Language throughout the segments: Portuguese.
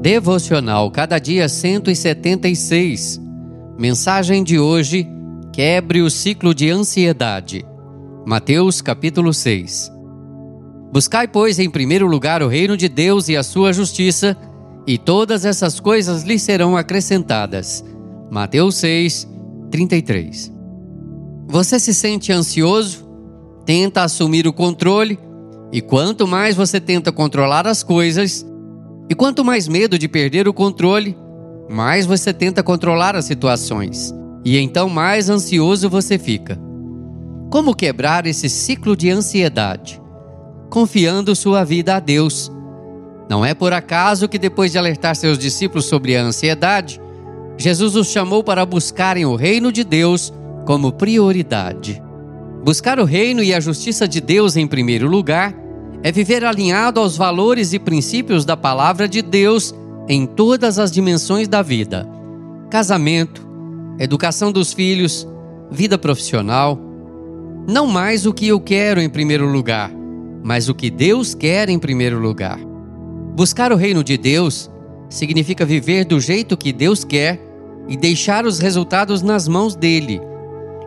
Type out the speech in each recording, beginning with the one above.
Devocional Cada Dia 176. Mensagem de hoje: Quebre o ciclo de ansiedade. Mateus capítulo 6. Buscai, pois, em primeiro lugar o reino de Deus e a sua justiça, e todas essas coisas lhe serão acrescentadas. Mateus 6, 33. Você se sente ansioso? Tenta assumir o controle? E quanto mais você tenta controlar as coisas, e quanto mais medo de perder o controle, mais você tenta controlar as situações. E então mais ansioso você fica. Como quebrar esse ciclo de ansiedade? Confiando sua vida a Deus. Não é por acaso que, depois de alertar seus discípulos sobre a ansiedade, Jesus os chamou para buscarem o reino de Deus como prioridade. Buscar o reino e a justiça de Deus em primeiro lugar é viver alinhado aos valores e princípios da palavra de Deus em todas as dimensões da vida: casamento, educação dos filhos, vida profissional. Não mais o que eu quero em primeiro lugar, mas o que Deus quer em primeiro lugar. Buscar o reino de Deus significa viver do jeito que Deus quer e deixar os resultados nas mãos dele.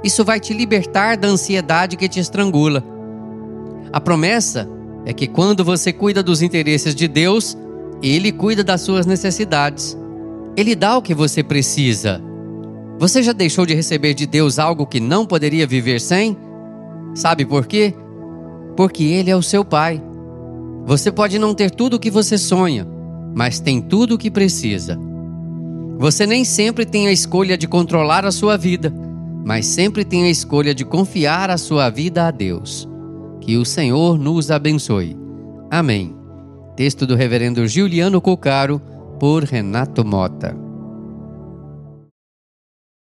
Isso vai te libertar da ansiedade que te estrangula. A promessa é que quando você cuida dos interesses de Deus, Ele cuida das suas necessidades. Ele dá o que você precisa. Você já deixou de receber de Deus algo que não poderia viver sem? Sabe por quê? Porque Ele é o seu Pai. Você pode não ter tudo o que você sonha, mas tem tudo o que precisa. Você nem sempre tem a escolha de controlar a sua vida, mas sempre tem a escolha de confiar a sua vida a Deus. Que o Senhor nos abençoe. Amém. Texto do Reverendo Giuliano Cocaro, por Renato Mota.